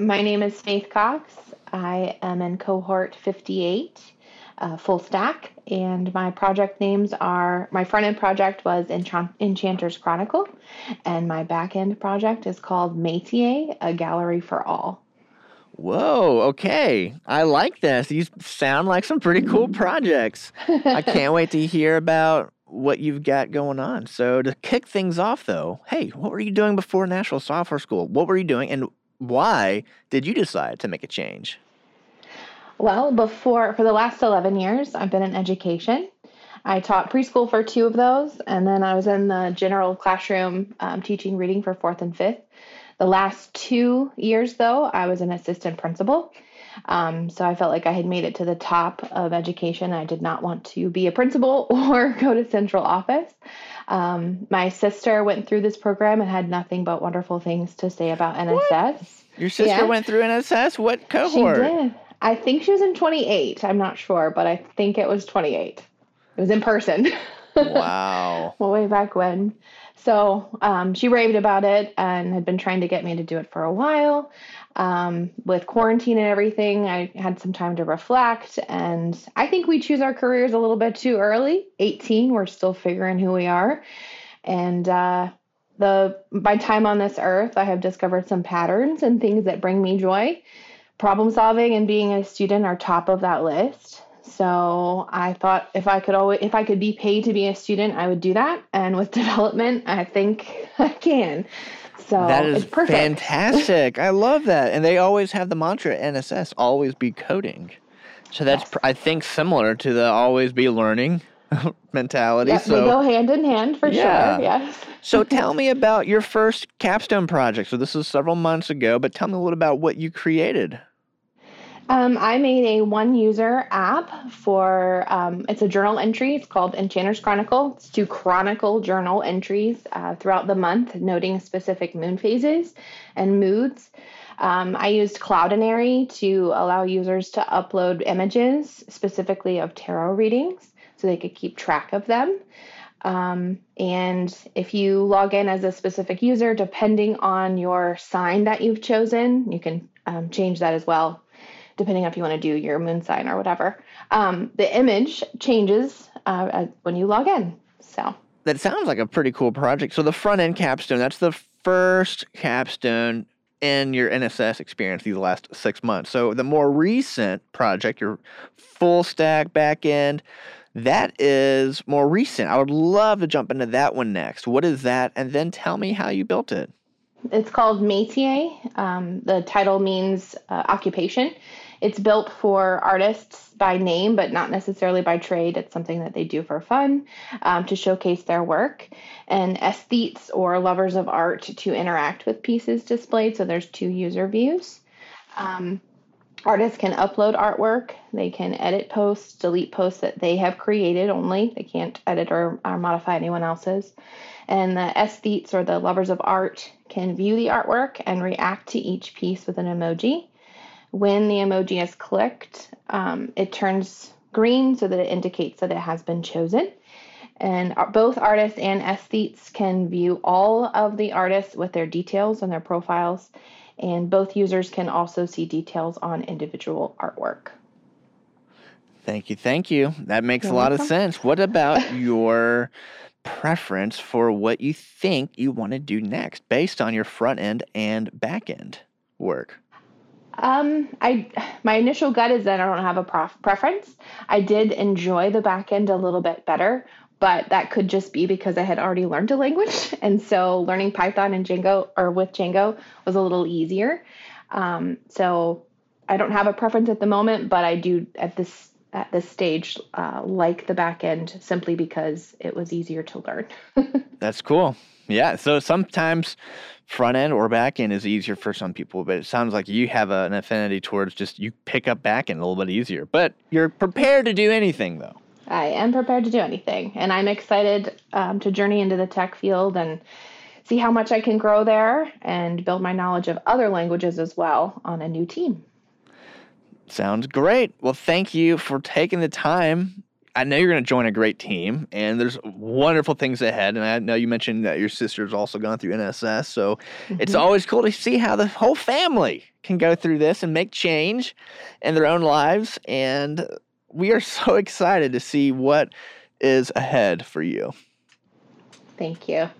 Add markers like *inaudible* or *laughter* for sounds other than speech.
My name is Faith Cox. I am in cohort 58, uh, full stack, and my project names are my front end project was Enchant- Enchanter's Chronicle, and my back end project is called Métier, a gallery for all. Whoa, okay. I like this. These sound like some pretty cool *laughs* projects. I can't wait to hear about what you've got going on. So, to kick things off, though, hey, what were you doing before Nashville Software School? What were you doing, and why did you decide to make a change? Well, before for the last 11 years, I've been in education. I taught preschool for two of those, and then I was in the general classroom um, teaching reading for fourth and fifth. The last two years, though, I was an assistant principal. Um, so I felt like I had made it to the top of education. I did not want to be a principal *laughs* or go to central office. Um, my sister went through this program and had nothing but wonderful things to say about NSS. What? Your sister yeah. went through NSS? What cohort? She did. I think she was in 28. I'm not sure, but I think it was 28. It was in person. Wow. *laughs* well, way back when. So um, she raved about it and had been trying to get me to do it for a while. Um, with quarantine and everything, I had some time to reflect. And I think we choose our careers a little bit too early. 18, we're still figuring who we are. And uh, the by time on this earth, I have discovered some patterns and things that bring me joy. Problem solving and being a student are top of that list. So I thought if I could always if I could be paid to be a student, I would do that. And with *laughs* development, I think *laughs* I can. So that is perfect. fantastic. I love that. And they always have the mantra NSS, always be coding. So that's yes. I think similar to the always be learning *laughs* mentality. Yep, so they go hand in hand for yeah. sure. Yes. so tell me about your first capstone project. So this is several months ago, but tell me a little about what you created. Um, I made a one user app for um, it's a journal entry. It's called Enchanter's Chronicle. It's to chronicle journal entries uh, throughout the month, noting specific moon phases and moods. Um, I used Cloudinary to allow users to upload images, specifically of tarot readings, so they could keep track of them. Um, and if you log in as a specific user, depending on your sign that you've chosen, you can um, change that as well depending on if you want to do your moon sign or whatever. Um, the image changes uh, when you log in. So that sounds like a pretty cool project. So the front end capstone, that's the first capstone in your NSS experience these last six months. So the more recent project, your full stack back end, that is more recent. I would love to jump into that one next. What is that? And then tell me how you built it. It's called Métier. Um, the title means uh, occupation. It's built for artists by name, but not necessarily by trade. It's something that they do for fun um, to showcase their work, and aesthetes or lovers of art to interact with pieces displayed. So there's two user views. Um, artists can upload artwork, they can edit posts, delete posts that they have created only. They can't edit or, or modify anyone else's. And the aesthetes or the lovers of art can view the artwork and react to each piece with an emoji. When the emoji is clicked, um, it turns green so that it indicates that it has been chosen. And both artists and aesthetes can view all of the artists with their details and their profiles. And both users can also see details on individual artwork. Thank you. Thank you. That makes You're a lot welcome. of sense. What about *laughs* your preference for what you think you want to do next based on your front end and back end work? Um, I my initial gut is that I don't have a prof- preference. I did enjoy the back end a little bit better, but that could just be because I had already learned a language, *laughs* and so learning Python and Django or with Django was a little easier. Um, so I don't have a preference at the moment, but I do at this at this stage uh, like the back end simply because it was easier to learn. *laughs* That's cool. Yeah. So sometimes front end or back end is easier for some people, but it sounds like you have a, an affinity towards just you pick up back end a little bit easier. But you're prepared to do anything though. I am prepared to do anything, and I'm excited um, to journey into the tech field and see how much I can grow there and build my knowledge of other languages as well on a new team. Sounds great. Well, thank you for taking the time I know you're going to join a great team, and there's wonderful things ahead. And I know you mentioned that your sister's also gone through NSS, so mm-hmm. it's always cool to see how the whole family can go through this and make change in their own lives. And we are so *laughs* excited to see what is ahead for you. Thank you.